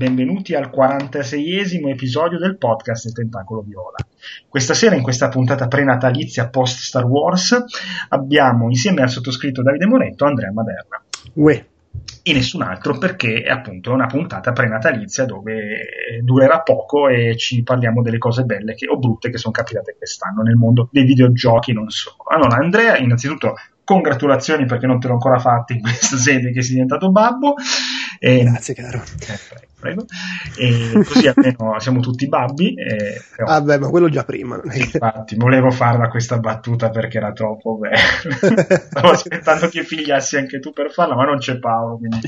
benvenuti al 46esimo episodio del podcast Il Tentacolo Viola. Questa sera, in questa puntata prenatalizia post Star Wars, abbiamo insieme al sottoscritto Davide Moretto Andrea Maderna. Uè. E nessun altro perché è appunto una puntata prenatalizia dove durerà poco e ci parliamo delle cose belle che, o brutte che sono capitate quest'anno nel mondo dei videogiochi non solo. Allora Andrea, innanzitutto congratulazioni perché non te l'ho ancora fatto in questa sede che sei diventato babbo. E, Grazie caro. Eh, prego. E così almeno siamo tutti babbi. E, però, ah beh, ma quello già prima. Infatti, volevo farla questa battuta perché era troppo bella. Stavo aspettando che figliassi anche tu per farla, ma non c'è Paolo, quindi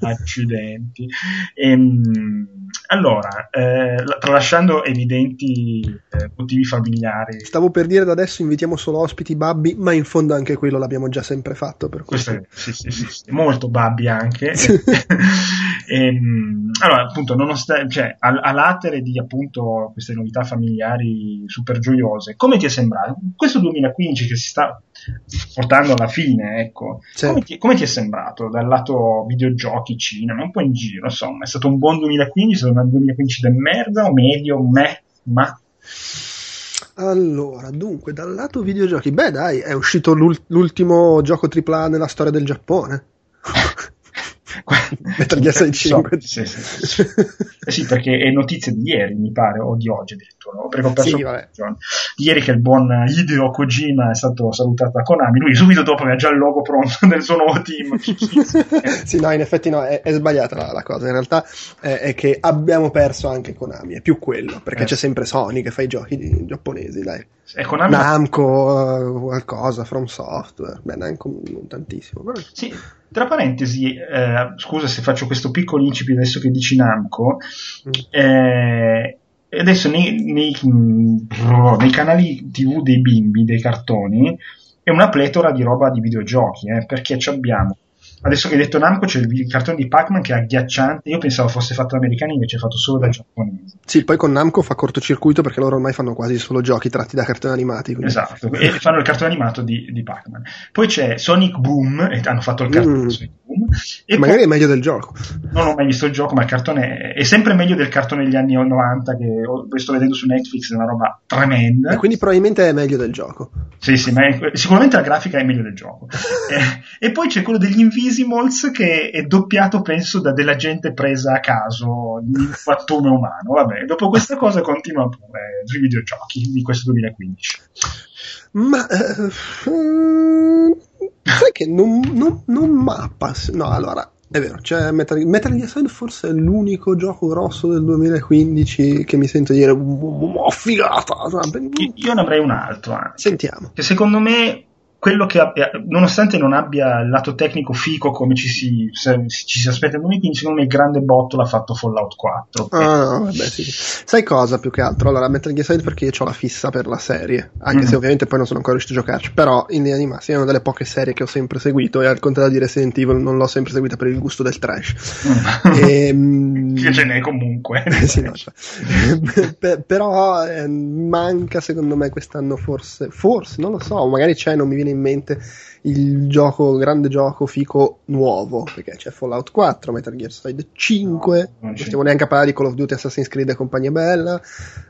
accidenti. E, ehm, allora, eh, tralasciando evidenti eh, motivi familiari. Stavo per dire da adesso invitiamo solo ospiti babbi, ma in fondo anche quello l'abbiamo già sempre fatto. Per questo. Questo è, sì, sì, sì, molto babbi anche. e, ehm, allora, appunto, nonostante, cioè, a, a latere di appunto queste novità familiari super gioiose, come ti è sembrato? Questo 2015 che si sta portando alla fine, ecco, sì. come, ti, come, ti, è sembrato dal lato videogiochi, cinema, un po' in giro, insomma, è stato un buon 2015, è stato un 2015 del merda o medio, me, ma... Allora, dunque, dal lato videogiochi, beh dai, è uscito l'ultimo gioco AAA nella storia del Giappone. Metal Gear Solid 5 sì, sì, sì. Eh sì, perché è notizia di ieri mi pare o di oggi addirittura. No? perché ho perso ieri che il buon Hideo Kojima è stato salutato da Konami lui subito dopo aveva già il logo pronto del suo nuovo team. Sì no in effetti no è, è sbagliata la, la, cosa. In realtà è, è, che abbiamo perso anche Konami è più quello perché eh. c'è sempre Sony che fa i giochi giapponesi dai. Konami... Namco qualcosa From Software beh Namco non tantissimo però... sì tra parentesi, eh, scusa se faccio questo piccolo incipit adesso che dici Namco, mm. eh, adesso nei, nei, nei, canali TV dei bimbi, dei cartoni, è una pletora di roba di videogiochi, eh, perché abbiamo Adesso che hai detto Namco c'è il cartone di Pac-Man che è agghiacciante. Io pensavo fosse fatto da americani, invece è fatto solo da giapponesi. Sì, poi con Namco fa cortocircuito perché loro ormai fanno quasi solo giochi tratti da cartoni animati. Quindi... Esatto, e fanno il cartone animato di, di, Pac-Man. Poi c'è Sonic Boom, e hanno fatto il cartone mm. Sonic Boom. E Magari poi... è meglio del gioco. Non ho mai visto il gioco, ma il cartone è sempre meglio del cartone degli anni 90 che sto vedendo su Netflix, è una roba tremenda. E quindi probabilmente è meglio del gioco. Sì, sì, ma è... sicuramente la grafica è meglio del gioco. e, e poi c'è quello degli Invisimals che è doppiato, penso, da della gente presa a caso di fattume umano. Vabbè, dopo questa cosa continua pure sui videogiochi di questo 2015. Ma eh, sai che non, non, non mappa. No, allora. È vero, cioè Metal, Metal Gear Solid forse è l'unico gioco grosso del 2015 che mi sento dire oh, figata. Io ne avrei un altro, anzi. Sentiamo. Che secondo me quello che abbia, nonostante non abbia il lato tecnico fico come ci si, se, ci si aspetta nel 2015, secondo me il grande botto l'ha fatto Fallout 4. Ah, no, vabbè, sì. Sai cosa più che altro? Allora, Metal Gear Solid perché io ho la fissa per la serie, anche mm-hmm. se ovviamente poi non sono ancora riuscito a giocarci, però in linea di massima è una delle poche serie che ho sempre seguito e al contrario di Resident Evil non l'ho sempre seguita per il gusto del trash. Mm. e, ehm, che ce n'è comunque. sì, cioè. però eh, manca secondo me quest'anno forse, forse, non lo so, magari c'è, non mi viene in mente il gioco, grande gioco fico nuovo, perché c'è Fallout 4, Metal Gear Solid 5, no, non stiamo neanche a parlare di Call of Duty, Assassin's Creed e compagnia bella.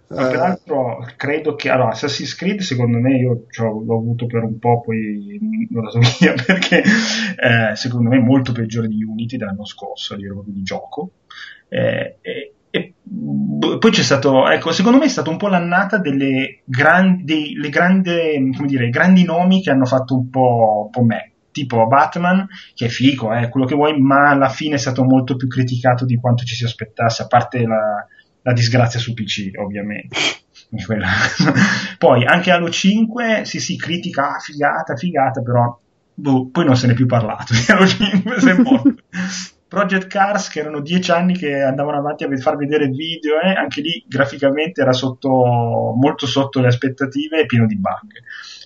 Ma uh, peraltro credo che, allora, Assassin's Creed secondo me io l'ho avuto per un po', poi l'ho dato via, perché eh, secondo me è molto peggiore di Unity dell'anno scorso a livello di gioco. Eh, e, e poi c'è stato, ecco, secondo me è stata un po' l'annata delle grandi, le grandi, come dire, grandi nomi che hanno fatto un po', un po' me tipo Batman, che è figo, eh, quello che vuoi, ma alla fine è stato molto più criticato di quanto ci si aspettasse, a parte la, la disgrazia su PC, ovviamente. poi anche Halo 5, sì sì, critica, ah, figata, figata, però boh, poi non se ne è più parlato di Halo 5, si è morto. Project Cars che erano dieci anni che andavano avanti a far vedere video, eh? anche lì graficamente era sotto, molto sotto le aspettative e pieno di bug.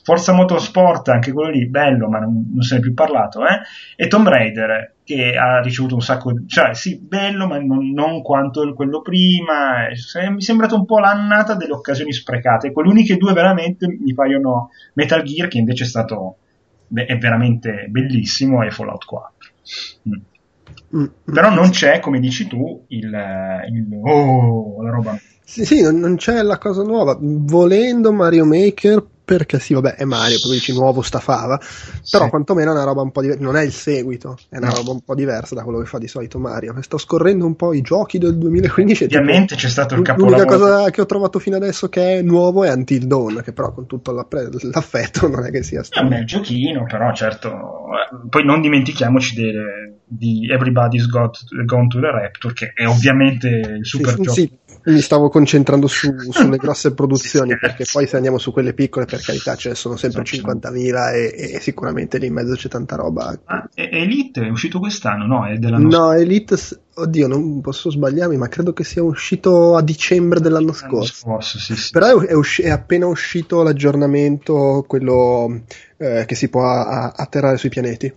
Forza Motorsport, anche quello lì, bello, ma non, non se ne è più parlato. Eh? E Tomb Raider, che ha ricevuto un sacco di... cioè sì, bello, ma non, non quanto quello prima. Se, mi è sembrato un po' l'annata delle occasioni sprecate. Quelle uniche due veramente mi paiono Metal Gear, che invece è stato... Beh, è veramente bellissimo, e Fallout 4. Mm. Mm, Però non c'è, come dici tu, il, il oh, la roba. Sì, sì, non, non c'è la cosa nuova. Volendo Mario Maker perché sì, vabbè, è Mario, poi dici nuovo sta fava, però sì. quantomeno è una roba un po' diversa, non è il seguito, è una no. roba un po' diversa da quello che fa di solito Mario. Sto scorrendo un po' i giochi del 2015 Ovviamente tipo, c'è stato il capolavoro. L'unica cosa che ho trovato fino adesso che è nuovo è Until Dawn, che però con tutto l'affetto non è che sia stato. È un bel giochino, però certo, eh, poi non dimentichiamoci delle, di Everybody's Got, Gone to the Rapture, che è ovviamente il super sì, gioco. Sì, mi stavo concentrando su, sulle grosse produzioni, perché poi se andiamo su quelle piccole, per carità, ce ne sono sempre 50.000 e, e sicuramente lì in mezzo c'è tanta roba. Ah, Elite è uscito quest'anno, no? È dell'anno no, Elite, oddio, non posso sbagliarmi, ma credo che sia uscito a dicembre dell'anno scorso. scorso sì, sì. Però è, usci- è, appena uscito l'aggiornamento, quello eh, che si può a- atterrare sui pianeti.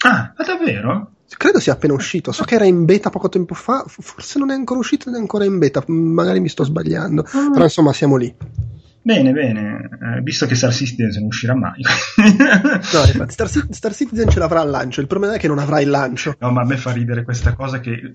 Ah, ma davvero? Credo sia appena uscito, so che era in beta poco tempo fa, forse non è ancora uscito ed è ancora in beta, magari mi sto sbagliando, ah. però insomma siamo lì. Bene, bene, eh, visto che Star Citizen non uscirà mai. no, infatti, Star, Star, Citizen ce l'avrà al lancio, il problema è che non avrà il lancio. No, ma a me fa ridere questa cosa che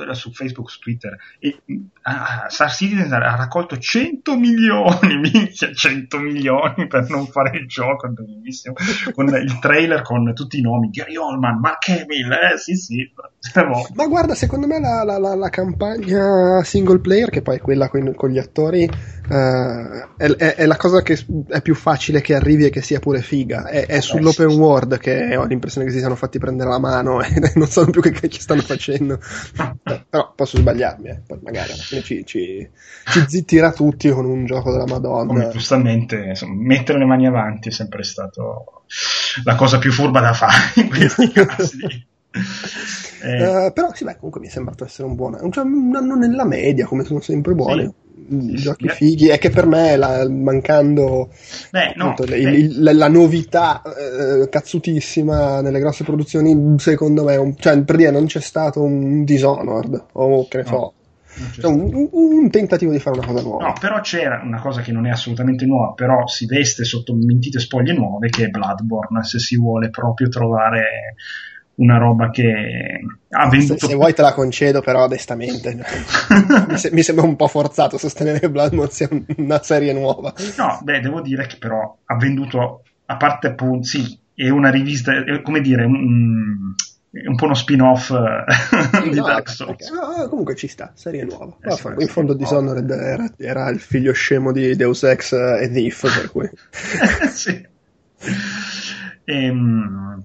era su Facebook, su Twitter, e ah, Star Citizen ha raccolto 100 milioni, minchia, 100 milioni per non fare il gioco, bellissimo, con il trailer con tutti i nomi, Gary Oldman, Mark Hamill, eh sì sì. Ma guarda, secondo me la, la, la, la, campagna single player, che poi è quella con, con gli attori, Uh, è, è, è, la cosa che è più facile che arrivi e che sia pure figa. È, è sull'open world che ho l'impressione che si siano fatti prendere la mano e non sanno più che, che ci stanno facendo. Però posso sbagliarmi, eh. poi magari alla fine ci, ci, ci, zittirà tutti con un gioco della Madonna. Come giustamente, insomma, mettere le mani avanti è sempre stato la cosa più furba da fare in questi casi. Eh. Uh, però sì, beh, comunque mi è sembrato essere un buon cioè, un anno nella media, come sono sempre buoni. Sì giochi fighi è che per me la, mancando beh, no, appunto, beh. Il, la, la, novità eh, cazzutissima nelle grosse produzioni secondo me un, cioè, per dire non c'è stato un Dishonored o che ne no. so cioè, un, un, tentativo di fare una cosa nuova. No, però c'era una cosa che non è assolutamente nuova, però si veste sotto mentite spoglie nuove, che è Bloodborne, se si vuole proprio trovare una roba che ha venduto. Se, se vuoi te la concedo, però onestamente mi, se, mi, sembra un po' forzato sostenere che Bloodborne sia una serie nuova. No, beh, devo dire che però ha venduto, a parte appunto, sì, è una rivista, è, come dire, un, un po' uno spin-off sì, di no, Dark Souls. No, comunque ci sta, serie nuova. Eh, sì, in fondo Dishonored era, era, il figlio scemo di Deus Ex e Thief, per cui... sì. Ehm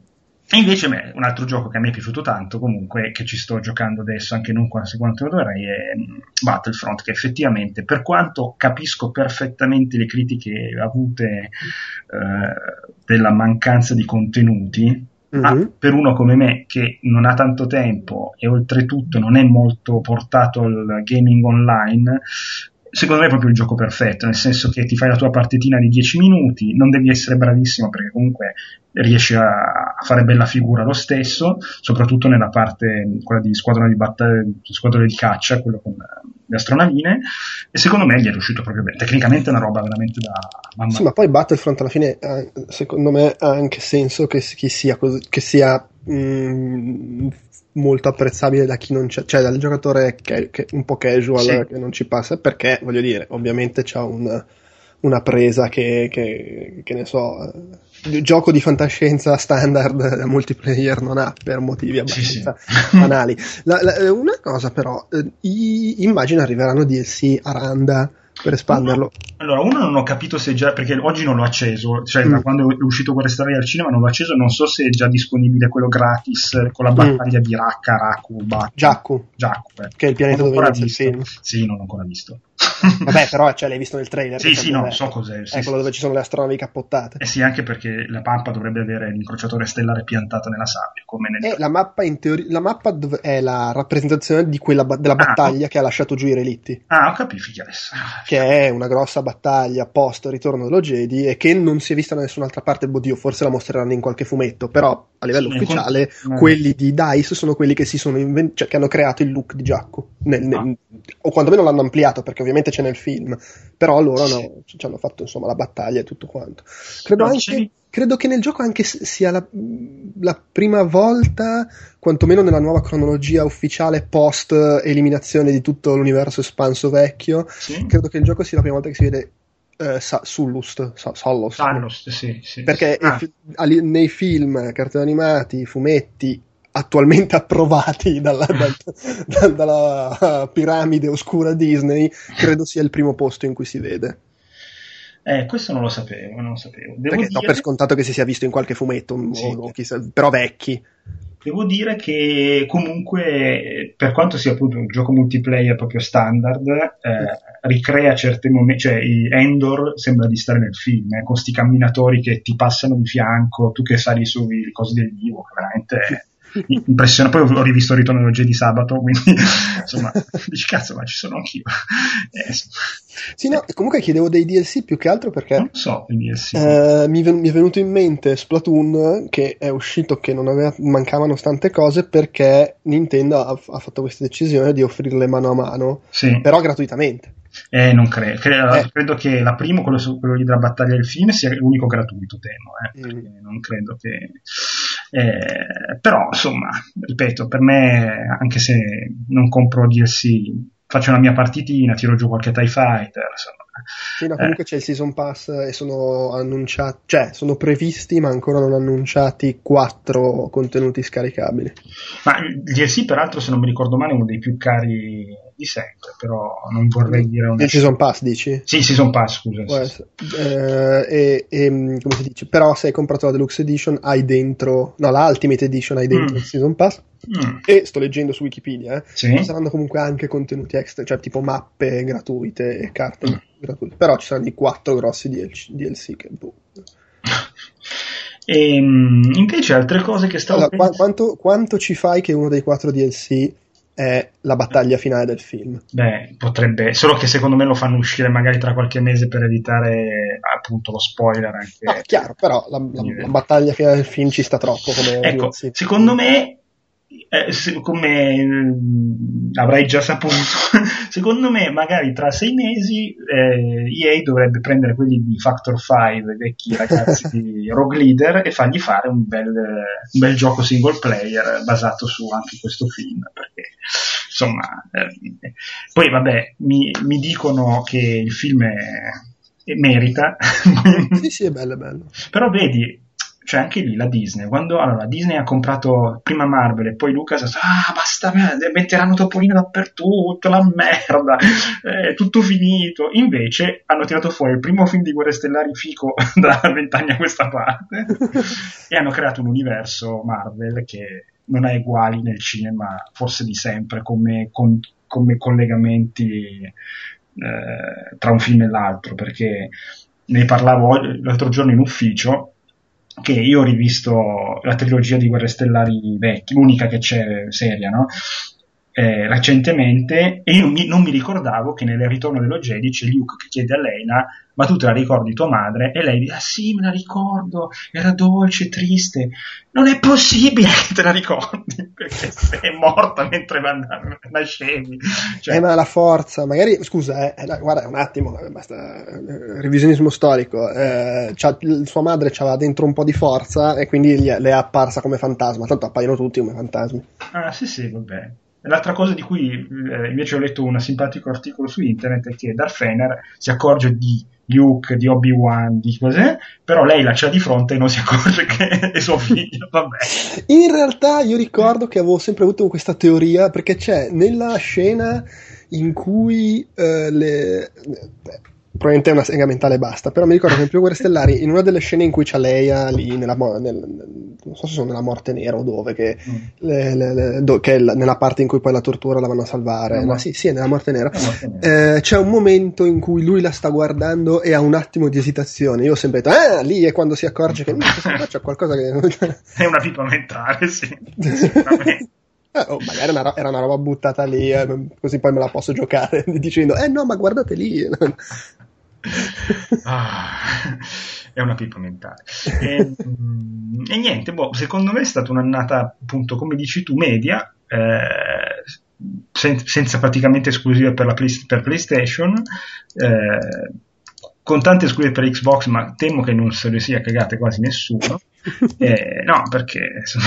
e invece beh, un altro gioco che a me è piaciuto tanto, comunque, che ci sto giocando adesso, anche non quasi quanto dovrei, è mm, Battlefront, che effettivamente, per quanto capisco perfettamente le critiche avute eh, della mancanza di contenuti, Mm-hmm. Ah, per uno come me che non ha tanto tempo e oltretutto non è molto portato al gaming online, secondo me è proprio il gioco perfetto, nel senso che ti fai la tua partitina di 10 minuti, non devi essere bravissimo perché comunque riesci a, fare bella figura lo stesso, soprattutto nella parte, quella di squadrone di battaglia, squadrone di caccia, quello con le astronavine, e secondo me gli è riuscito proprio bene. Tecnicamente è una roba veramente da mamma. Sì, ma poi Battlefront alla fine, secondo me, ha anche senso che, sia, che sia mh, mm, molto apprezzabile da chi non c'è, cioè dal giocatore che, che un po' casual sì. che non ci passa, perché voglio dire, ovviamente c'ha un, una presa che, che, che ne so, il gioco di fantascienza standard da multiplayer non ha per motivi abbastanza sì, banali. La, la, una cosa però, eh, immagino arriveranno DLC a Randa per espanderlo. Allora, uno non ho capito se già, perché oggi non l'ho acceso, cioè mm. da quando è uscito quella storia al cinema non l'ho acceso, non so se è già disponibile quello gratis con la mm. battaglia mm. di Racca, Raku, Jakku. Jakku, eh. Che è il pianeta dove inizia il film. Sì, non l'ho ancora visto. Vabbè, però cioè, l'hai visto nel trailer. Sì, sì, no, so cos'è. Sì, è quello dove ci sono le astronavi cappottate. Eh sì, anche perché la mappa dovrebbe avere l'incrociatore stellare piantato nella sabbia. Come nel... eh, la mappa, in teoria, la mappa è la rappresentazione di quella, della ah, battaglia ah, che ha lasciato giù i relitti. Ah, ho capito, adesso. Ah, che è una grossa battaglia post ritorno dello Jedi e che non si è vista da nessun'altra parte. Oddio, forse la mostreranno in qualche fumetto, però a livello sì, ufficiale con... quelli di DICE sono quelli che si sono invent- cioè, che hanno creato il look di Giacco. Nel, nel, ah. O quantomeno l'hanno ampliato perché ovviamente c'è nel film però loro no, ci hanno fatto insomma la battaglia e tutto quanto. Credo, anche, credo che nel gioco anche sia la, la prima volta, quantomeno nella nuova cronologia ufficiale post eliminazione di tutto l'universo espanso vecchio, Sì. credo che il gioco sia la prima volta che si vede eh, Sa- Sullust, Sa-. Sallust, sì, sì. Perché Ah, fi- nei film, cartoni animati, fumetti attualmente approvati dalla, dal- da- dalla piramide oscura Disney, credo sia il primo posto in cui si vede. eh, questo non lo sapevo, non lo sapevo. Devo Perché do dire, per scontato che si sia visto in qualche fumetto, o- Sì. o chissà, però vecchi. devo dire che comunque, per quanto sia appunto un gioco multiplayer proprio standard, eh, ricrea certi momenti, cioè Endor sembra di stare nel film, eh, con sti camminatori che ti passano di fianco, tu che sali sui cosi del vivo, veramente è impressionante. Poi ho rivisto il ritorno dello di sabato, quindi insomma, dici cazzo, ma ci sono anch'io. Eh, Sì, no, comunque chiedevo dei DLC più che altro perché non so il DLC. eh, mi, è ven- mi è venuto in mente Splatoon che è uscito che non aveva, mancavano tante cose perché Nintendo ha, ha fatto questa decisione di offrirle mano a mano, Sì. però gratuitamente. Eh, non credo. Cre- Eh. Credo che la prima, quello, su- quello lì della battaglia del film, sia l'unico gratuito, temo. Eh, Mm. non credo che. Eh, però, insomma, ripeto, per me, anche se non compro DLC, faccio una mia partitina, tiro giù qualche TIE Fighter. Insomma. Sì, Eh. comunque c'è il Season Pass e sono annunciati, cioè sono previsti ma ancora non annunciati quattro contenuti scaricabili. Ma il DLC, peraltro, se non mi ricordo male, è uno dei più cari di sempre, però non vorrei dire un. Season Pass dici? Sì, Season Pass, scusa. Sì. Eh, e, e, mm, come si dice? Però se hai comprato la Deluxe Edition hai dentro, no, la Ultimate Edition hai dentro Mm. il Season Pass Mm, e sto leggendo su Wikipedia, eh, sì. saranno comunque anche contenuti extra, cioè tipo mappe gratuite e carte Mm. gratuite, però ci saranno i quattro grossi DLC, DLC che boh. E, mm, invece altre cose che stavo Allora, pensando- quanto, quanto ci fai che uno dei quattro DLC è la battaglia finale del film? Beh, potrebbe, solo che secondo me lo fanno uscire magari tra qualche mese per evitare appunto lo spoiler anche. No, chiaro, però la, la- la battaglia finale del film ci sta troppo Ecco, secondo me, eh, se- come mm, avrai già saputo, secondo me magari tra sei mesi eh, EA dovrebbe prendere quelli di Factor 5, i vecchi ragazzi di Rogue Leader, e fargli fare un bel, un bel gioco single player basato su anche questo film, perché insomma, eh, poi vabbè, mi, mi dicono che il film è- è- merita, Sì, sì, è bello, è bello. però vedi, cioè anche lì la Disney, quando allora, Disney ha comprato prima Marvel e poi Lucas ha detto, ah basta, eh, metteranno Topolino dappertutto, la merda, è tutto finito. Invece hanno tirato fuori il primo film di Guerre Stellari fico da vent'anni a questa parte e hanno creato un universo Marvel che non ha uguali nel cinema, forse di sempre, come, con- come collegamenti eh, tra un film e l'altro, perché ne parlavo l'altro giorno in ufficio che io ho rivisto la trilogia di Guerre Stellari vecchi, l'unica che c'è seria, no? Eh, recentemente e io non mi, non mi ricordavo che nel ritorno dello Jedi c'è Luke che chiede a Leina ma tu te la ricordi tua madre? E lei dice ah sì me la ricordo era dolce, triste non è possibile che te la ricordi perché è morta mentre nascevi cioè, Eh, ma la forza, magari, scusa, eh, eh, guarda un attimo, eh, basta, eh, revisionismo storico, eh, sua madre aveva dentro un po' di forza e quindi le è apparsa come fantasma, tanto appaiono tutti come fantasmi. Ah, sì, sì, vabbè. L'altra cosa di cui eh, invece ho letto un simpatico articolo su internet è che Darth Vader si accorge di Luke, di Obi-Wan, di cos'è, però lei la c'ha di fronte e non si accorge che è suo figlio, vabbè. In realtà io ricordo che avevo sempre avuto questa teoria perché c'è nella scena in cui eh, le... beh, probabilmente è una sega mentale e basta, però mi ricordo che in più Guerre Stellari, in una delle scene in cui c'è Leia lì, nella, nel- non so se sono nella morte nera o dove, che, Mm. le- le- do- che è la- nella parte in cui poi la tortura la vanno a salvare, No, no, ma- sì, sì, è nella morte nera. Morte nera. Eh, c'è un momento in cui lui la sta guardando e ha un attimo di esitazione. Io ho sempre detto, ah, lì è quando si accorge che "Mm, c'è qualcosa che. È una pipa mentale, sì. Sicuramente. Eh, oh, magari una ro- era una roba buttata lì, eh, così poi me la posso giocare dicendo, eh no, ma guardate lì. Ah, è una pipa mentale. E, mm, e niente, boh, secondo me è stata un'annata, appunto, come dici tu, media, eh, sen- senza praticamente esclusive per, la Play- per PlayStation, eh, con tante esclusive per Xbox, ma temo che non se le sia cagate quasi nessuno. eh, no, perché insomma,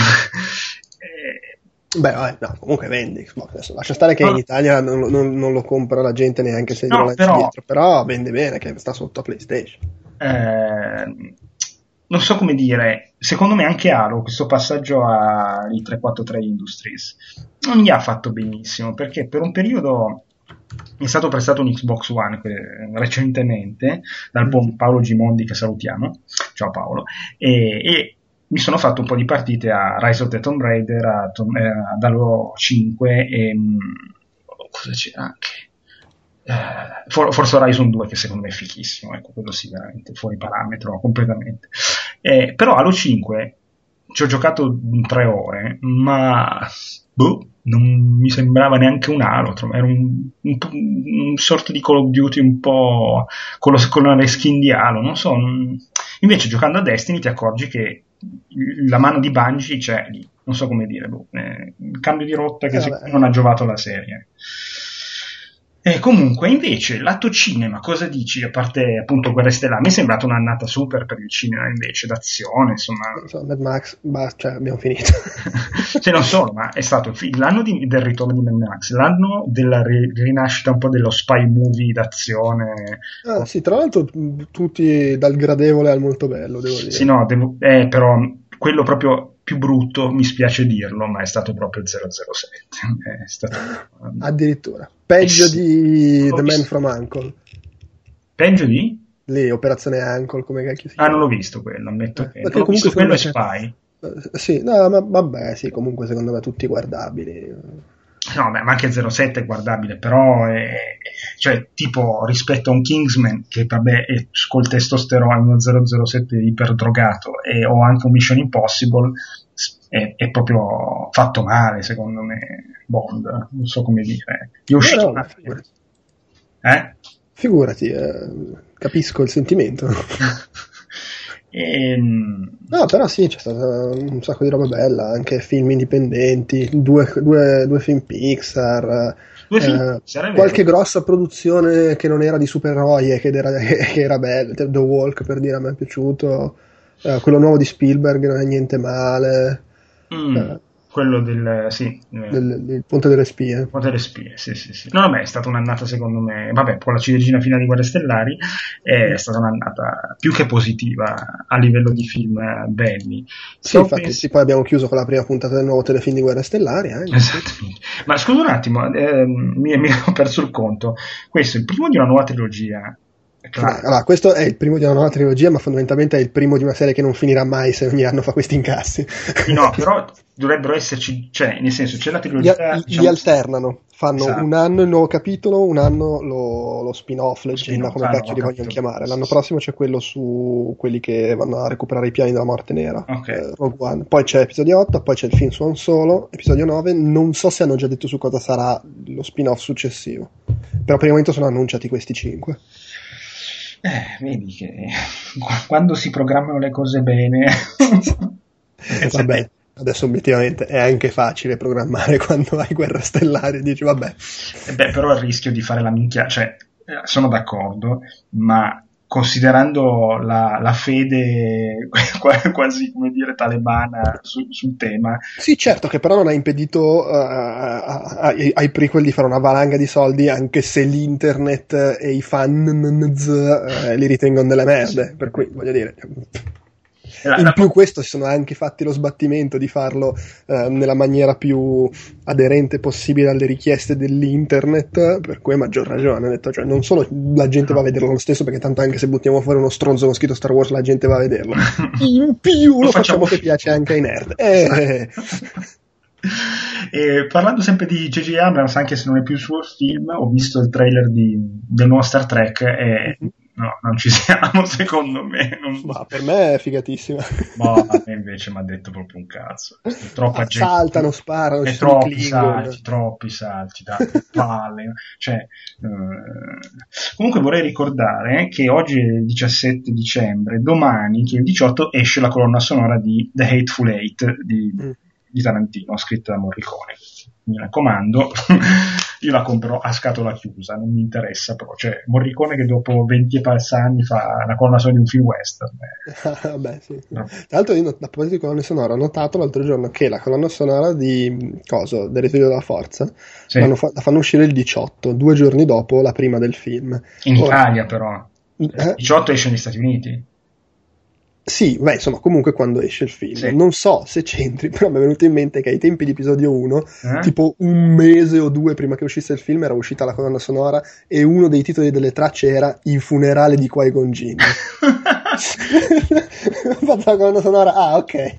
Beh, vabbè, no, comunque vendi lascia stare che no. in Italia non, non, non, lo compra la gente neanche se no, però, dietro, però vende bene che sta sotto a PlayStation. Eh, non so come dire, secondo me anche Halo, questo passaggio ai 343 Industries, non gli ha fatto benissimo, perché per un periodo è stato prestato un Xbox One recentemente dal buon Paolo Gimondi che salutiamo, ciao Paolo, e, e mi sono fatto un po' di partite a Rise of the Tomb Raider, a, Tom, eh, a Halo 5 e mh, cosa c'era anche? Eh, Forza Horizon 2 che secondo me è fichissimo, ecco, quello sì veramente fuori parametro completamente. Eh, però Halo 5 ci ho giocato tre ore, ma boh, non mi sembrava neanche un Halo, era un, un, un, sorta di Call of Duty un po' con, lo, con la reskin di Halo, non so. Non... Invece giocando a Destiny ti accorgi che la mano di Bungie c'è lì, non so come dire, boh, eh, il cambio di rotta che eh, non ha giovato la serie. E comunque, invece, lato cinema, cosa dici? A parte appunto Guerre Stellari, mi è sembrata un'annata super per il cinema invece, d'azione, insomma. So, Mad Max, bah, cioè, abbiamo finito. cioè, non solo, ma è stato l'anno di, del ritorno di Mad Max, l'anno della ri, rinascita un po' dello spy movie d'azione. Ah, sì, tra l'altro tutti dal gradevole al molto bello, devo dire. Sì, no, devo, eh, però quello proprio più brutto, mi spiace dirlo, ma è stato proprio il 007. Stato... Addirittura. Peggio di The Man from Uncle. Peggio di? Lì, Operazione Uncle, come cacchio si Ah, non l'ho visto quello, ammetto eh, che... Perché comunque quello è Spy. Eh, sì, no, ma vabbè, sì, comunque secondo me tutti guardabili. No, beh, ma anche 07 è guardabile, però è, cioè, tipo rispetto a un Kingsman che vabbè è col testosterone uno 007 iperdrogato e o anche un Mission Impossible è, è, proprio fatto male secondo me Bond, non so come dire. È uscito no, figurati. Eh? Figurati, eh, capisco il sentimento. E... Ehm, no, però sì, c'è stato un sacco di roba bella, anche film indipendenti, due, due, due film Pixar, due film, eh, qualche grossa produzione che non era di supereroi e che era, che era bella, The Walk per dire a me è piaciuto, eh, quello nuovo di Spielberg non è niente male. Mm. Eh, quello del, sì, eh. del, del Ponte delle Spie. Ponte delle Spie, sì, sì, sì. No, vabbè, è stata un'annata secondo me, vabbè, con la ciliegina finale di Guerre Stellari è stata un'annata più che positiva a livello di film belli. Sì, infatti, penso... sì, poi abbiamo chiuso con la prima puntata del nuovo telefilm di Guerre Stellari. Eh, Esattamente. Ma scusa un attimo, eh, mi, mi ho perso il conto. Questo è il primo di una nuova trilogia Claro. Allora, questo è il primo di una nuova trilogia, ma fondamentalmente è il primo di una serie che non finirà mai se ogni anno fa questi incassi. No, però dovrebbero esserci, cioè, nel senso, c'è la trilogia. Gli, diciamo... gli alternano, fanno esatto. un anno il nuovo capitolo, un anno lo, lo spin-off, leggenda, come cazzo li vogliono chiamare. L'anno prossimo c'è quello su quelli che vanno a recuperare i piani della morte nera. Okay. Eh, Rogue One. Poi c'è episodio 8, poi c'è il film su Han Solo, episodio 9. Non so se hanno già detto su cosa sarà lo spin-off successivo. Però per il momento sono annunciati questi 5. Eh, vedi che quando si programmano le cose bene... eh, vabbè, adesso obiettivamente è anche facile programmare quando hai guerra stellare, dici vabbè. Eh beh, però il rischio di fare la minchia, cioè, eh, sono d'accordo, ma considerando la, la, fede quasi come dire talebana su, sul tema. Sì, certo, che però non ha impedito uh, ai, ai prequel di fare una valanga di soldi, anche se l'internet e i fan uh, li ritengono delle merde. Per cui voglio dire. In più questo si sono anche fatti lo sbattimento di farlo eh, nella maniera più aderente possibile alle richieste dell'internet, per cui a maggior ragione. Ho detto, cioè, non solo la gente va a vederlo lo stesso, perché tanto anche se buttiamo fuori uno stronzo con scritto Star Wars la gente va a vederlo. In più lo, lo facciamo, facciamo che piace anche ai nerd. Eh. E parlando sempre di J.J. Abrams, anche se non è più il suo film, ho visto il trailer di, del nuovo Star Trek e mm-hmm no, non ci siamo, secondo me. Non... Ma per me è figatissima. A me invece mi ha detto proprio un cazzo. È troppa ah, gente. Saltano, sparano, e troppi salti, troppi salti, dai, palle. cioè, eh... Comunque vorrei ricordare che oggi è il 17 dicembre, domani, che è il 18, esce la colonna sonora di The Hateful Eight di, mm. di Tarantino, scritta da Morricone mi raccomando, io la compro a scatola chiusa, non mi interessa però, cioè Morricone che dopo 20 e passa anni fa la colonna sonora di un film western. Eh. Beh, sì. no. Tra l'altro io, a proposito di colonne sonore, ho notato l'altro giorno che la colonna sonora di Coso, del Risveglio della Forza, sì. fa- la fanno uscire il 18, due giorni dopo la prima del film. In Ora, Italia però. Il eh? 18 esce negli Stati Uniti. Sì, beh, insomma, comunque quando esce il film. Sì. Non so se c'entri, però mi è venuto in mente che ai tempi di episodio 1, eh? tipo un mese o due prima che uscisse il film, era uscita la colonna sonora e uno dei titoli delle tracce era Il funerale di Qui-Gon Jinn. Ho fatto la colonna sonora, ah, ok.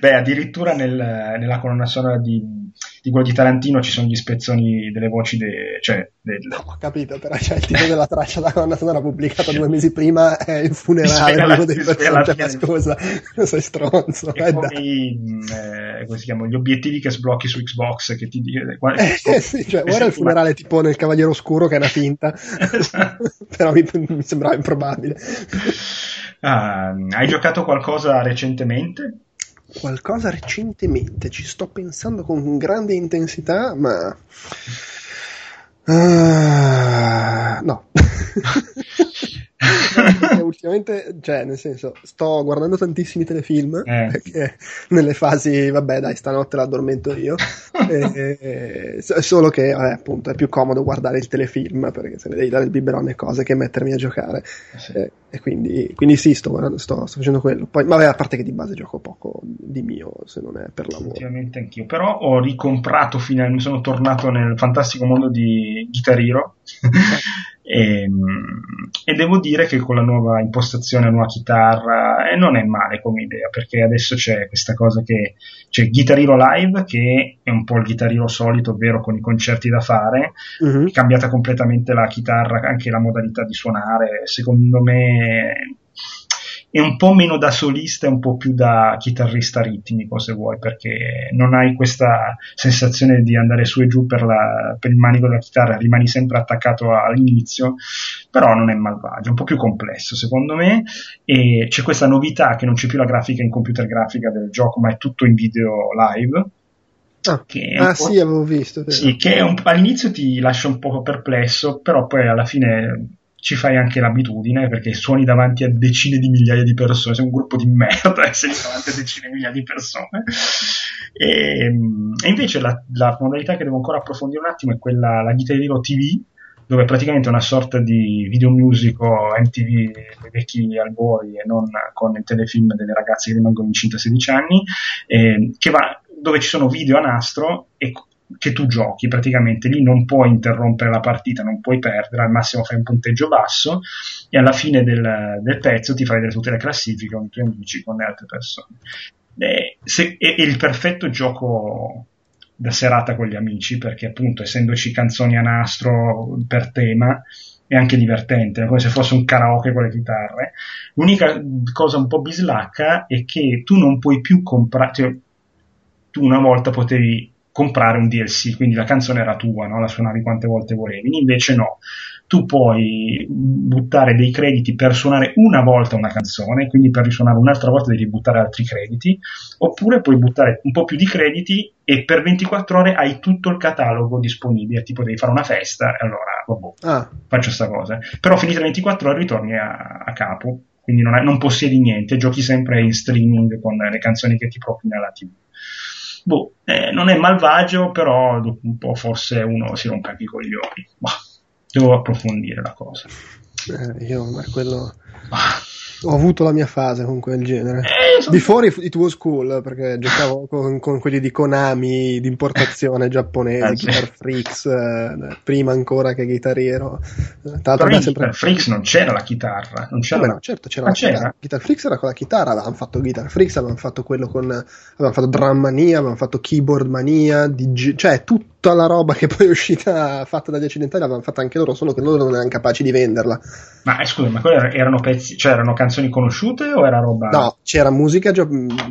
Beh, addirittura nel, nella colonna sonora di di quello di Tarantino ci sono gli spezzoni delle voci de, cioè, del... no, ho capito però cioè, il titolo della traccia da colonna sonora pubblicata due mesi prima è il funerale di uno dei personaggi ma scusa. Sei stronzo è come, i, eh, come si chiama gli obiettivi che sblocchi su Xbox che ti eh, eh, sì, cioè, ora il funerale tipo nel Cavaliere Oscuro che è una finta. Esatto. però mi, mi sembrava improbabile. Ah, hai giocato qualcosa recentemente? Qualcosa recentemente, ci sto pensando con grande intensità, ma... Uh, no. ultimamente, cioè, nel senso, sto guardando tantissimi telefilm eh. perché nelle fasi, vabbè, dai, stanotte l'addormento io. e, e, solo che, vabbè, appunto, è più comodo guardare il telefilm perché se ne devi dare il biberon e cose che mettermi a giocare. Eh sì. e, e, quindi, quindi sì, sto, guardando, sto, sto, facendo quello. Poi, vabbè, a parte che di base gioco poco di mio, se non è per lavoro. Ovviamente anch'io, però ho ricomprato finalmente, sono tornato nel fantastico mondo di Guitar Hero. E, ehm, e, devo dire che con la nuova impostazione, la nuova chitarra, eh, non è male come idea, perché adesso c'è questa cosa che c'è Guitar Hero Live, che è un po' il Guitar Hero solito, ovvero con i concerti da fare, uh-huh. è cambiata completamente la chitarra, anche la modalità di suonare, secondo me è un po' meno da solista e un po' più da chitarrista ritmico se vuoi perché non hai questa sensazione di andare su e giù per, la, per il manico della chitarra rimani sempre attaccato all'inizio però non è malvagio, è un po' più complesso secondo me e c'è questa novità che non c'è più la grafica in computer grafica del gioco ma è tutto in video live Ah, ah sì, avevo visto. Sì, che un, all'inizio ti lascia un po' perplesso, però poi alla fine ci fai anche l'abitudine perché suoni davanti a decine di migliaia di persone, sei un gruppo di merda e sei davanti a decine di migliaia di persone. E, e invece la, la, modalità che devo ancora approfondire un attimo è quella, la Guitar Hero TV, dove praticamente è una sorta di video musico MTV dei vecchi albori e non con il telefilm delle ragazze che rimangono incinte a 16 anni, eh, che va, dove ci sono video a nastro e che tu giochi, praticamente lì non puoi interrompere la partita, non puoi perdere, al massimo fai un punteggio basso e alla fine del, del pezzo ti fai vedere tutte le classifiche con i tuoi amici, con le altre persone. E, se, è, è il perfetto gioco da serata con gli amici perché appunto essendoci canzoni a nastro per tema è anche divertente, come se fosse un karaoke con le chitarre. L'unica cosa un po' bislacca è che tu non puoi più comprare, cioè, tu una volta potevi comprare un DLC, quindi la canzone era tua, no? la suonavi quante volte volevi, invece no, tu puoi buttare dei crediti per suonare una volta una canzone, quindi per risuonare un'altra volta devi buttare altri crediti, oppure puoi buttare un po' più di crediti e per 24 ore hai tutto il catalogo disponibile, tipo devi fare una festa e allora vabbè, ah. faccio questa cosa, però finite le 24 ore ritorni a, a capo, quindi non, hai, non possiedi niente, giochi sempre in streaming con le canzoni che ti propina la TV boh, eh, non è malvagio, però dopo un po' forse uno si rompe anche i coglioni. Bah, devo approfondire la cosa. Eh, io, ma quello... Bah ho avuto la mia fase con quel genere. Eh, sono... Before it was cool, perché giocavo con, con, quelli di Konami di importazione giapponese, ah, Guitar Freaks, eh, prima ancora che Guitar Hero. Tra l'altro in sempre... Guitar Freaks non c'era la chitarra, non c'era. Vabbè, no, certo c'era ah, la c'era? chitarra. Guitar Freaks era con la chitarra, avevamo fatto Guitar Freaks, avevamo fatto quello con avevamo fatto Drum Mania, avevamo fatto Keyboard Mania, dig... cioè tutta la roba che poi è uscita fatta dagli occidentali l'avevano fatta anche loro, solo che loro non erano capaci di venderla. Ma eh, scusa, ma quelli erano pezzi, cioè erano canzoni conosciute o era roba? No, c'era musica gia-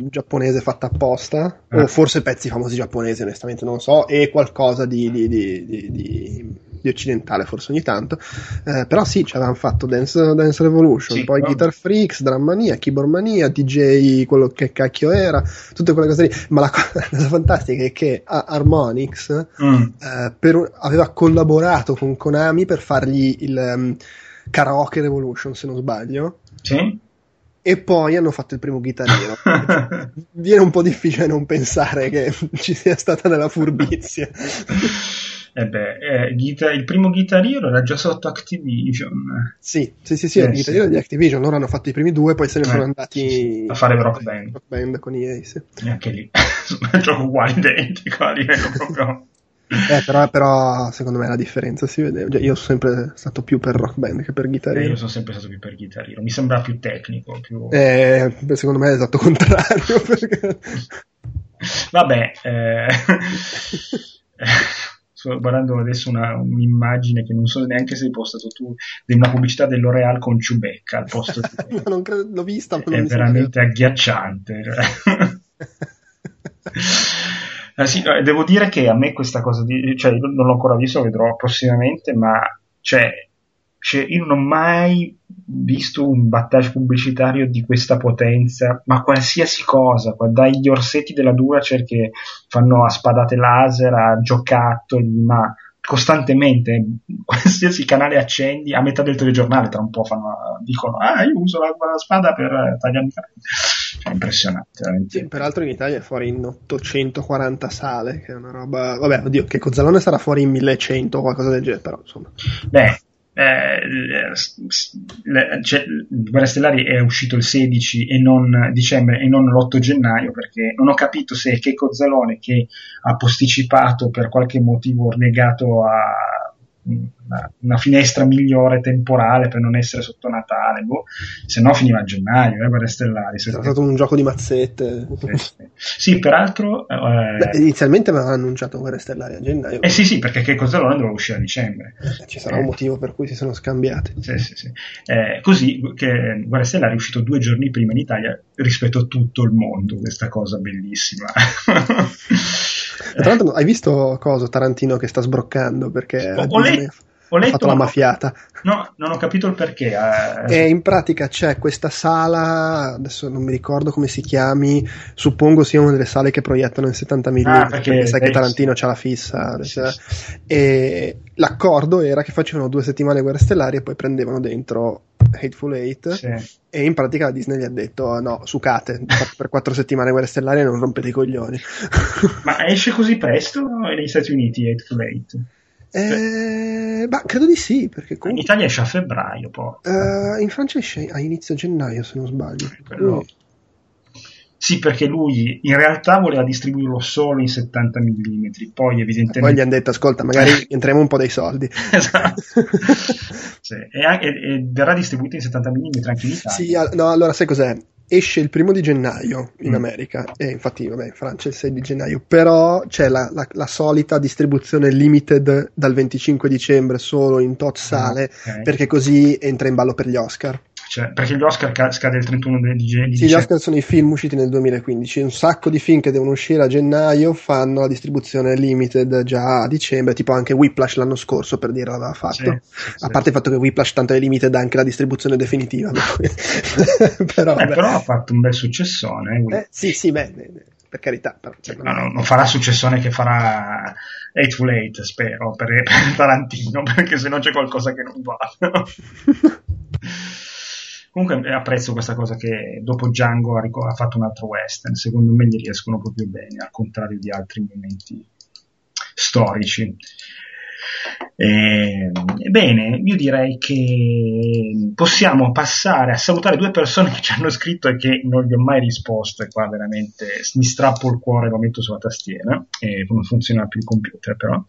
giapponese fatta apposta, eh. o forse pezzi famosi giapponesi, onestamente non so, e qualcosa di, di, di, di di occidentale forse ogni tanto, eh, però sì, ci avevano fatto Dance, Dance Revolution, Sì, poi no. Guitar Freaks, Drum Mania, Keyboard Mania, DJ, quello che cacchio era, tutte quelle cose lì, ma la co- la cosa fantastica è che Harmonix Mm. eh, per aveva collaborato con Konami per fargli il ehm, Karaoke Revolution, se non sbaglio, Sì? e poi hanno fatto il primo Guitar Hero. Viene un po' difficile non pensare che ci sia stata della furbizia. Eh beh, eh, Guitar- il primo Guitar Hero era già sotto Activision Sì, sì, sì, sì, Eh, il Guitar sì. Hero di Activision, loro hanno fatto i primi due, poi se ne Eh, sono andati a fare Rock Band. Rock Band con EA, sì. e anche lì un gioco uguale identico a livello proprio Eh, però, però, secondo me la differenza si vede. Cioè, io sono sempre stato più per Rock Band che per Guitar Eh, Hero. io sono sempre stato più per Guitar Hero mi sembra più tecnico più... Eh, secondo me è l'esatto contrario. Perché... vabbè eh, sto guardando adesso una- un'immagine che non so neanche se hai postato tu di una pubblicità dell'Oreal con Ciubecca al posto di... Non credo- l'ho vista, ma non è veramente agghiacciante. Eh, sì, devo dire che a me questa cosa di, cioè, io non l'ho ancora visto, lo vedrò prossimamente, ma cioè, cioè, io non ho mai visto un battage pubblicitario di questa potenza, ma qualsiasi cosa, qua- dagli orsetti della Duracell che fanno a spadate laser, a giocattoli, ma costantemente, qualsiasi canale accendi, a metà del telegiornale tra un po' fanno, dicono, ah, io uso la, la spada per eh, tagliare i capelli. Cioè, impressionante. Sì, peraltro in Italia è fuori in 840 sale, che è una roba... Vabbè, oddio, che Cozzalone sarà fuori in 1100 o qualcosa del genere, però insomma... Beh, eh, le- cioè, Stellari è uscito il 16 e non dicembre e non l'8 gennaio perché non ho capito se è Checo Zalone che ha posticipato per qualche motivo negato a una, una finestra migliore temporale per non essere sotto Natale, boh. se no finiva a gennaio, eh, Guerre Stellari. È stato un gioco di mazzette. sì, sì. Sì, peraltro... eh, Beh, inizialmente avevano annunciato Guerre Stellari a gennaio. eh sì, sì, perché Checo Zalone doveva uscire a dicembre. Ci sarà un motivo per cui si sono scambiati. Sì, sì, sì. Eh, così che Guerra Stellari è uscito due giorni prima in Italia rispetto a tutto il mondo, questa cosa bellissima. Tra l'altro, hai visto cosa Tarantino che sta sbroccando perché Ho- ho letto- ho letto, fatto la ma- mafiata. no, non ho capito il perché. eh. E in pratica c'è questa sala, adesso non mi ricordo come si chiami, suppongo sia una delle sale che proiettano in 70 mm, Ah, perché- sai che eh, Tarantino c'ha la fissa. Sì, cioè, sì. E l'accordo era che facevano due settimane Guerre Stellari e poi prendevano dentro Hateful Eight Sì. e in pratica la Disney gli ha detto no, sucate, per quattro settimane Guerre Stellari e non rompete i coglioni. Ma esce così presto negli Stati Uniti Hateful Eight? Eh, ma credo di sì, perché In comunque Italia esce a febbraio, poi. eh, in Francia esce a inizio gennaio se non sbaglio. Quello- Sì, perché lui in realtà voleva distribuirlo solo in 70 mm, poi Poi gli evidentemente... hanno detto ascolta magari entriamo un po' dei soldi. esatto. Sì, e, anche- e verrà distribuito in 70 mm anche in Italia. Sì, no, allora sai cos'è? Esce il primo di gennaio in Mm. America e infatti vabbè in Francia è il 6 di gennaio, però c'è la, la- la solita distribuzione limited dal 25 dicembre solo in tot sale Ah, ok. perché così entra in ballo per gli Oscar. Cioè, perché gli Oscar ca- scade il 31 di, di, di Sì, gli. Oscar sono i film usciti nel 2015, un sacco di film che devono uscire a gennaio fanno la distribuzione limited già a dicembre, tipo anche Whiplash l'anno scorso per dire l'aveva fatto. Sì, sì, sì. A parte il fatto che Whiplash tanto è limited anche la distribuzione definitiva. però, Eh, però ha fatto un bel successone. eh, Eh, sì, sì, beh, per carità. però, cioè, No, no, non farà successone che farà Hateful Eight, spero, per, per Tarantino, perché se no c'è qualcosa che non va. Comunque eh, apprezzo questa cosa che dopo Django ha, ha fatto un altro western, secondo me gli riescono proprio bene, al contrario di altri momenti storici. Eh, Ebbene, io direi che possiamo passare a salutare due persone che ci hanno scritto e che non gli ho mai risposto e qua veramente mi strappo il cuore e lo metto sulla tastiera e non funziona più il computer però.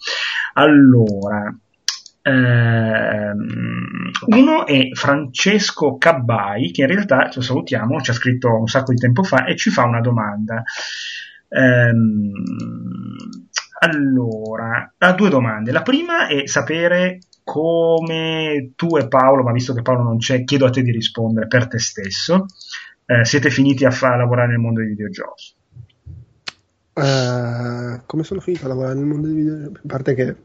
Allora, ehm, uno è Francesco Cabbai che in realtà lo salutiamo, ci ha scritto un sacco di tempo fa e ci fa una domanda. Ehm, allora, ha due domande. La prima è sapere come tu e Paolo, ma visto che Paolo non c'è, chiedo a te di rispondere per te stesso. eh, siete finiti a, fa- lavorare nel mondo dei videogiochi? Eh, come sono finito a lavorare nel mondo dei videogiochi? A parte che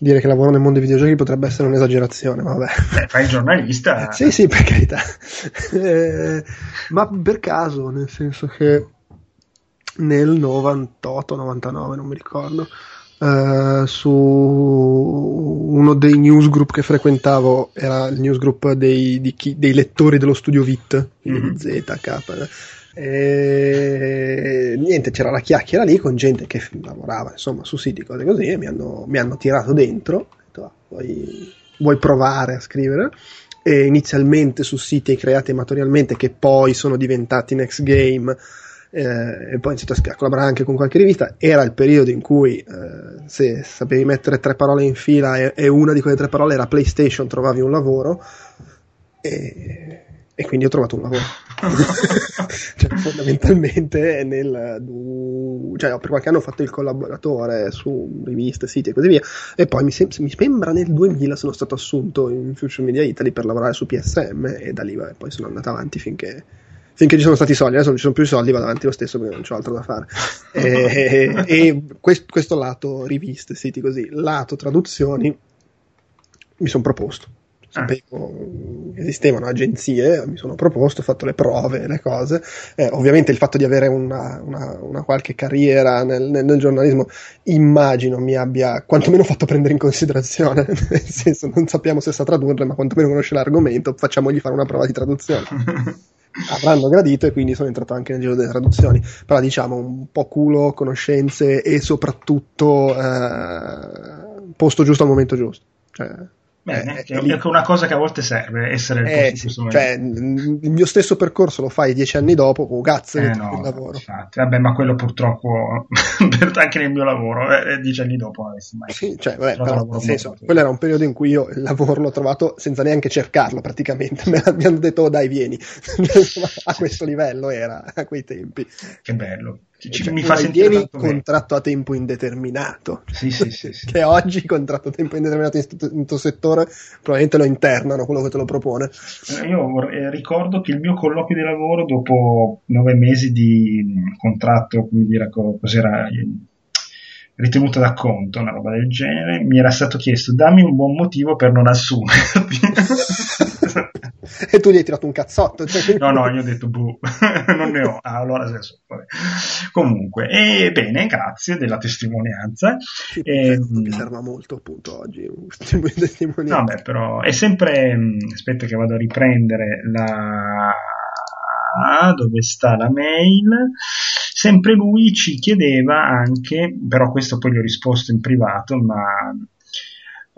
dire che lavoro nel mondo dei videogiochi potrebbe essere un'esagerazione, ma vabbè. Beh, fai il giornalista. sì, sì, per carità. eh, ma per caso, nel senso che nel 98-99, non mi ricordo, eh, su uno dei newsgroup che frequentavo, era il newsgroup dei, chi, dei lettori dello studio VIT, mm-hmm. ZK. E niente, c'era la chiacchiera lì con gente che lavorava insomma su siti, cose così, e mi hanno, mi hanno tirato dentro. Detto, ah, vuoi, vuoi provare a scrivere? E inizialmente su siti creati amatorialmente che poi sono diventati Next Game eh, e poi ho iniziato a collaborare anche con qualche rivista. Era il periodo in cui eh, se sapevi mettere tre parole in fila e, e, una di quelle tre parole era PlayStation, trovavi un lavoro. E, e quindi ho trovato un lavoro. cioè, fondamentalmente nel, cioè, per qualche anno ho fatto il collaboratore su riviste, siti e così via. E poi mi, sem- mi sembra nel 2000 sono stato assunto in Future Media Italy per lavorare su PSM e da lì vabbè, poi sono andato avanti finché finché ci sono stati soldi, adesso non ci sono più soldi, vado avanti lo stesso perché non c'ho altro da fare. e, e questo, questo, lato riviste, siti così, lato traduzioni, mi sono proposto. Sapevo che esistevano agenzie, mi sono proposto, ho fatto le prove, le cose. Eh, ovviamente il fatto di avere una, una, una qualche carriera nel, nel, nel, giornalismo immagino mi abbia quantomeno fatto prendere in considerazione, nel senso non sappiamo se sa tradurre, ma quantomeno conosce l'argomento, facciamogli fare una prova di traduzione. avranno gradito e quindi sono entrato anche nel giro delle traduzioni. Però diciamo un po' culo, conoscenze e soprattutto eh, posto giusto al momento giusto. Cioè, Bene, eh, è, è, una cosa che a volte serve essere eh, sì, cioè, il mio stesso percorso lo fai dieci anni dopo, oh, cazzo, eh, no, il lavoro. Infatti, vabbè, ma quello purtroppo anche nel mio lavoro, eh, dieci anni dopo avessi mai. Sì, cioè, vabbè, però, senso, quello era un periodo in cui io il lavoro l'ho trovato senza neanche cercarlo praticamente. Me l'abbiamo detto, oh, dai, vieni. a questo livello era a quei tempi. Che bello cioè, mi fa sentire contratto a tempo indeterminato. Sì, sì, sì, sì. che oggi contratto a tempo indeterminato in questo settore probabilmente lo internano quello che te lo propone. Eh, io eh, ricordo che il mio colloquio di lavoro dopo nove mesi di mm, contratto come dire cos'era ritenuta da conto una roba del genere mi era stato chiesto dammi un buon motivo per non assumerti e tu gli hai tirato un cazzotto. Cioè... No, no, io ho detto, buh, non ne ho. Ah, allora adesso, vabbè. Comunque, e bene, grazie della testimonianza. Sì, e, mi serva molto appunto oggi testimonianza. Vabbè, però è sempre, aspetta che vado a riprendere la... Dove sta la mail? Sempre lui ci chiedeva anche, però questo poi gli ho risposto in privato, ma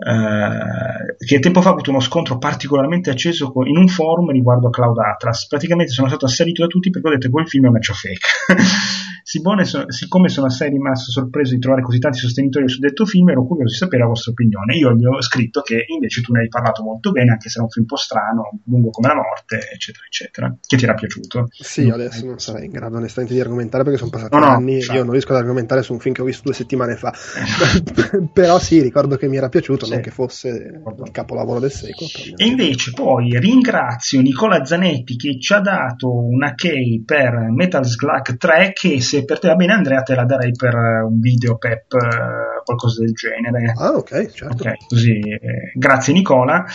eh, che tempo fa ha avuto uno scontro particolarmente acceso con, in un forum riguardo a Cloud Atlas. Praticamente sono stato assalito da tutti perché ho detto che quel film è un match fake. Siccome sono, assai rimasto sorpreso di trovare così tanti sostenitori su detto film, ero curioso di sapere la vostra opinione. Io gli ho scritto che invece tu ne hai parlato molto bene, anche se era un film un po' strano, lungo come la morte, eccetera, eccetera. Che ti era piaciuto? Sì, no, adesso non sarei in grado onestamente di argomentare perché sono passati no, anni e io non riesco ad argomentare su un film che ho visto due settimane fa. Però sì, ricordo che mi era piaciuto, sì. non che fosse il capolavoro del secolo. E invece poi ringrazio Nicola Zanetti che ci ha dato una key per Metal Slug 3 che se per te va bene Andrea te la darei per un video pep qualcosa del genere. Ah ok certo. Okay, così eh, grazie Nicola.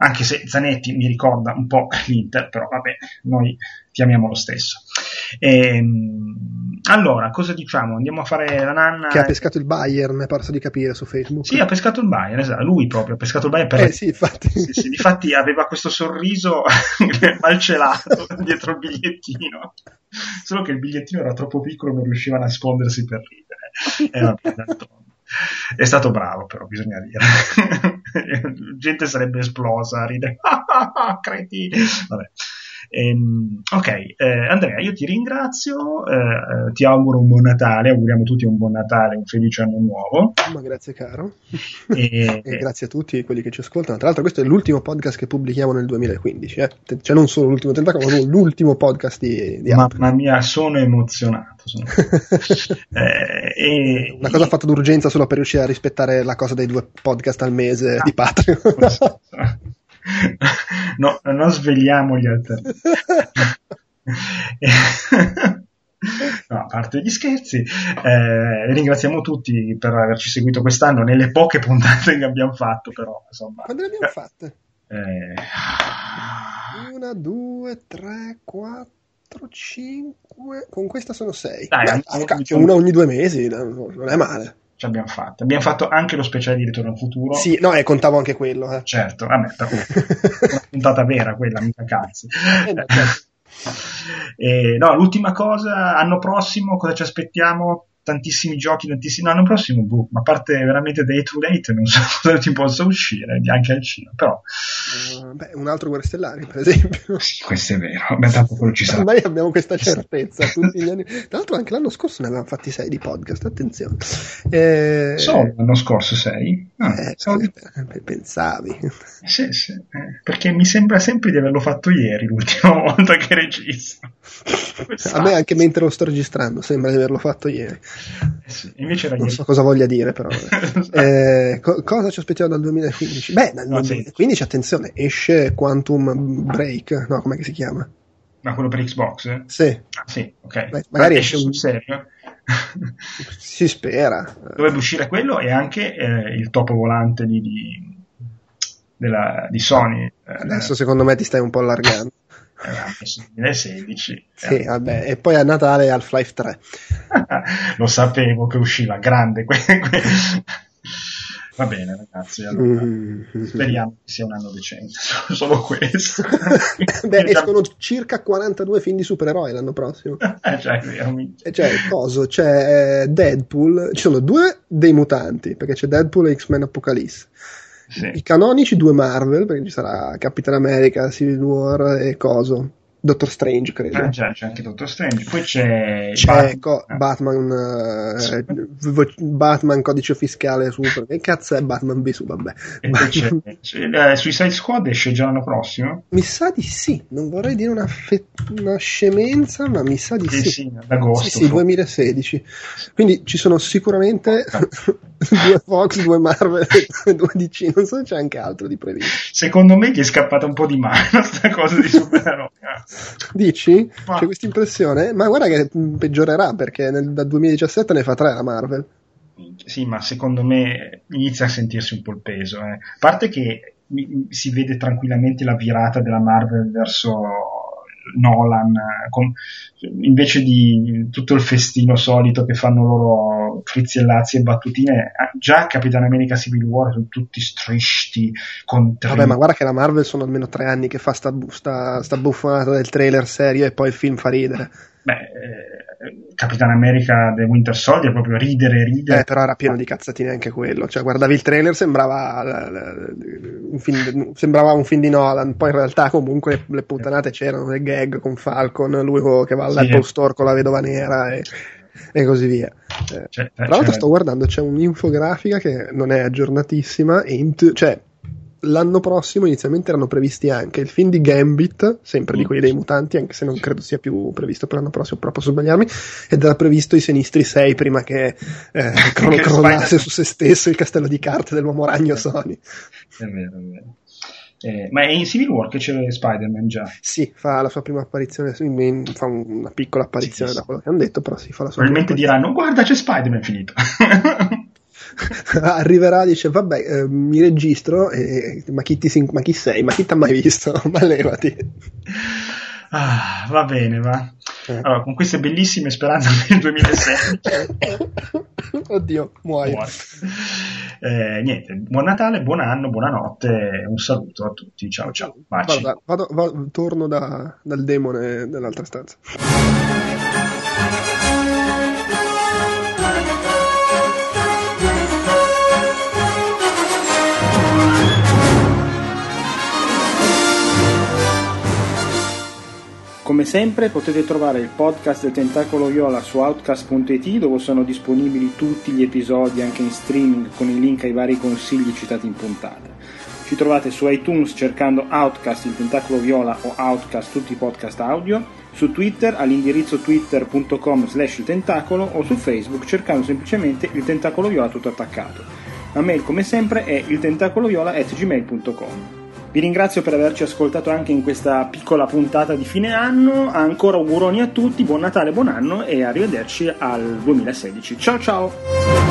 Anche se Zanetti mi ricorda un po' l'Inter però vabbè noi ti amiamo lo stesso ehm, allora cosa diciamo andiamo a fare la nanna che ha pescato il Bayern mi è parso di capire su Facebook sì ha pescato il Bayern esatto lui proprio ha pescato il Bayern per eh sì infatti sì, sì, difatti aveva questo sorriso malcelato dietro il bigliettino solo che il bigliettino era troppo piccolo e non riusciva a nascondersi per ridere. E vabbè, è stato bravo, però bisogna dire. Gente sarebbe esplosa a ridere. Cretini. Vabbè. Ehm, ok, eh, Andrea, io ti ringrazio, eh, eh, ti auguro un buon Natale, auguriamo tutti un buon Natale, un felice anno nuovo. Ma grazie caro. E, e grazie a tutti quelli che ci ascoltano. Tra l'altro questo è l'ultimo podcast che pubblichiamo nel 2015, eh? cioè non solo l'ultimo tentacolo, ma l'ultimo podcast di, di Mamma mia, sono emozionato. Sono... eh, e... Una cosa fatta d'urgenza solo per riuscire a rispettare la cosa dei due podcast al mese ah, di Patreon. no, non svegliamo gli altri. No, a parte gli scherzi, eh, ringraziamo tutti per averci seguito quest'anno nelle poche puntate che abbiamo fatto, però insomma. Quante ne abbiamo fatte? Eh, Una, due, tre, quattro, cinque. Con questa sono sei. Dai, Beh, ah, cacchio, una ogni due mesi, no, non è male. Ci abbiamo fatto. Abbiamo fatto anche lo speciale di Ritorno al Futuro. Sì, no, e contavo anche quello. Eh. Certo, vabbè, però una puntata vera quella, mica cazzi. Eh, no, certo. E, no, l'ultima cosa, anno prossimo cosa ci aspettiamo? Tantissimi giochi, tantissimi. No, l'anno prossimo, boh, ma a parte veramente Day to Late, non so cosa ti possa uscire anche al cinema. Però, Eh, beh, un altro Guerre Stellari, per esempio. sì, questo è vero. Beh, tanto quello ci sarà. Ormai abbiamo questa certezza tutti gli anni. Tra l'altro, anche l'anno scorso ne avevamo fatti sei di podcast. Attenzione, Eh, Solo l'anno scorso sei? Ah, eh, di- eh, pensavi. sì, sì, eh, perché mi sembra sempre di averlo fatto ieri, l'ultima volta che registro. A me, anche mentre lo sto registrando, sembra di averlo fatto ieri. Eh sì, invece era Non so cosa voglia dire, però. Eh, co- cosa ci aspettiamo dal 2015? Beh, dal No, sì. 2015, attenzione, esce Quantum Break, no, come si chiama? Ma quello per Xbox? eh? Sì, Ah, sì, ok. Beh, magari esce esce un- sul serio. si spera. Dovrebbe uscire quello e anche eh, il topo volante di, di, della- di Sony. eh, Adesso secondo me ti stai un po' allargando. Eh, anche sul 2016. Sì, Eh, vabbè, e poi a Natale Half-Life 3. Lo sapevo che usciva, grande. Va bene, ragazzi. Allora, Mm. Speriamo che sia un anno decente, solo questo. Beh, escono circa 42 film di supereroi l'anno prossimo. Eh, cioè, E C'è coso, c'è eh, Deadpool, ci sono due dei mutanti, perché c'è Deadpool e X-Men Apocalypse. Sì. I canonici due Marvel, perché ci sarà Capitan America, Civil War e coso. Doctor Strange, credo. Ah, già, c'è anche Doctor Strange. Poi c'è, C'è Batman. co- Ah, Batman, eh, Sì. vo- Batman codice fiscale super. Che cazzo è Batman v su? Vabbè. E c'è, c'è- eh, Suicide Squad esce già l'anno prossimo? Mi sa di sì, non vorrei dire una, fe- una scemenza, ma mi sa di Sì, sì. sì, ad agosto. Sì, sì, forse. 2016. Quindi ci sono sicuramente due Fox, due Marvel due DC. Non so se c'è anche altro di previsto. Secondo me gli è scappata un po' di mano sta cosa di supereroi. Dici? Ma- C'è questa impressione? Ma guarda che peggiorerà perché nel, dal 2017 ne fa tre la Marvel. Sì, ma secondo me inizia a sentirsi un po' il peso. eh. A parte che si vede tranquillamente la virata della Marvel verso Nolan, con- invece di tutto il festino solito che fanno loro frizzellazzi e battutine, eh, già Capitan America Civil War sono tutti strisci, con Vabbè, ma guarda che la Marvel sono almeno tre anni che fa sta, sta, sta buffonata del trailer serio e poi il film fa ridere. Beh, eh, Capitan America The Winter Soldier proprio ridere, ridere. Eh, però era pieno di cazzatine anche quello. Cioè, guardavi il trailer, sembrava, la- la- un film, sembrava un film di Nolan. Poi in realtà, comunque, le puttanate c'erano, le gag con Falcon, lui che va all'Apple Sì. Store con la vedova nera e, e così via. Eh, Cioè, tra l'altro, cioè, sto guardando, c'è un'infografica che non è aggiornatissima. E in cioè, l'anno prossimo inizialmente erano previsti anche il film di Gambit, sempre di Mm. quelli dei mutanti, anche se non credo sia più previsto per l'anno prossimo, però posso sbagliarmi. Ed era previsto i Sinistri 6 prima che eh, cro- crollasse su se stesso il castello di carte dell'uomo ragno Sony. È vero, è vero. Eh, ma è in Civil War che c'è Spider-Man già. Sì, fa la sua prima apparizione, fa un- una piccola apparizione Sì, sì. da quello che hanno detto, però sì, fa la sua Probabilmente diranno: Guarda, c'è Spider-Man finito. arriverà dice vabbè eh, mi registro e, ma, chi ti, ma chi sei ma chi ti ha mai visto ma levati ah, va bene, va. Eh. Allora, con queste bellissime speranze per il 2016. oddio muoio. Eh, niente, buon Natale, buon anno, buonanotte, un saluto a tutti, ciao ciao, baci. Guarda, vado, vado- torno da- dal demone dell'altra stanza Come sempre potete trovare il podcast del Tentacolo Viola su outcast.it dove sono disponibili tutti gli episodi anche in streaming con i link ai vari consigli citati in puntata. Ci trovate su iTunes cercando Outcast il Tentacolo Viola o Outcast tutti i podcast audio, su Twitter all'indirizzo twitter.com slash il tentacolo o su Facebook cercando semplicemente il Tentacolo Viola tutto attaccato. La mail come sempre è il tentacoloviola.gmail.com Vi ringrazio per averci ascoltato anche in questa piccola puntata di fine anno. Ancora auguroni a tutti, buon Natale, buon anno e arrivederci al 2016. Ciao ciao!